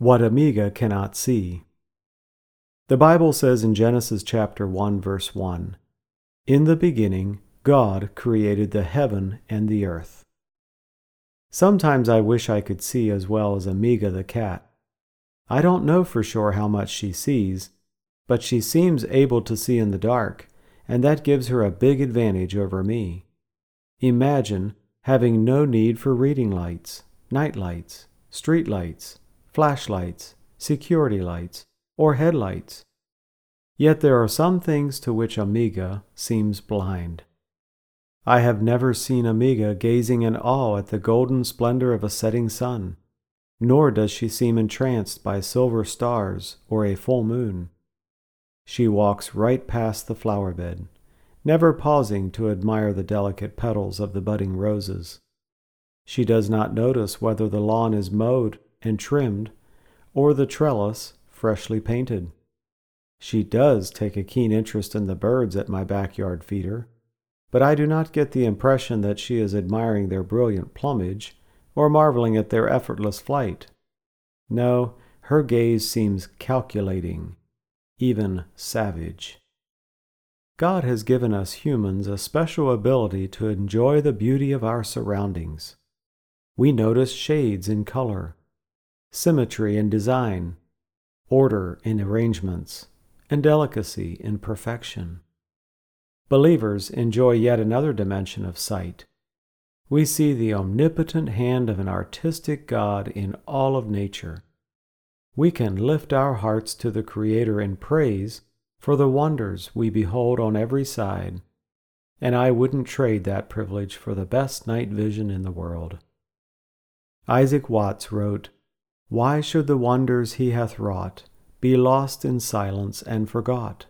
What Amiga cannot see. The Bible says in Genesis chapter 1 verse 1, In the beginning God created the heaven and the earth. Sometimes I wish I could see as well as Amiga the cat. I don't know for sure how much she sees, but she seems able to see in the dark, and that gives her a big advantage over me. Imagine having no need for reading lights, night lights, street lights, flashlights, security lights, or headlights. Yet there are some things to which Amiga seems blind. I have never seen Amiga gazing in awe at the golden splendor of a setting sun, nor does she seem entranced by silver stars or a full moon. She walks right past the flower bed, never pausing to admire the delicate petals of the budding roses. She does not notice whether the lawn is mowed and trimmed or the trellis freshly painted. She does take a keen interest in the birds at my backyard feeder but I do not get the impression that she is admiring their brilliant plumage or marveling at their effortless flight. No, her gaze seems calculating, even savage. God has given us humans a special ability to enjoy the beauty of our surroundings. We notice shades in color, symmetry in design, order in arrangements, and delicacy in perfection. Believers enjoy yet another dimension of sight. We see the omnipotent hand of an artistic God in all of nature. We can lift our hearts to the Creator in praise for the wonders we behold on every side, and I wouldn't trade that privilege for the best night vision in the world. Isaac Watts wrote, Why should the wonders he hath wrought be lost in silence and forgot?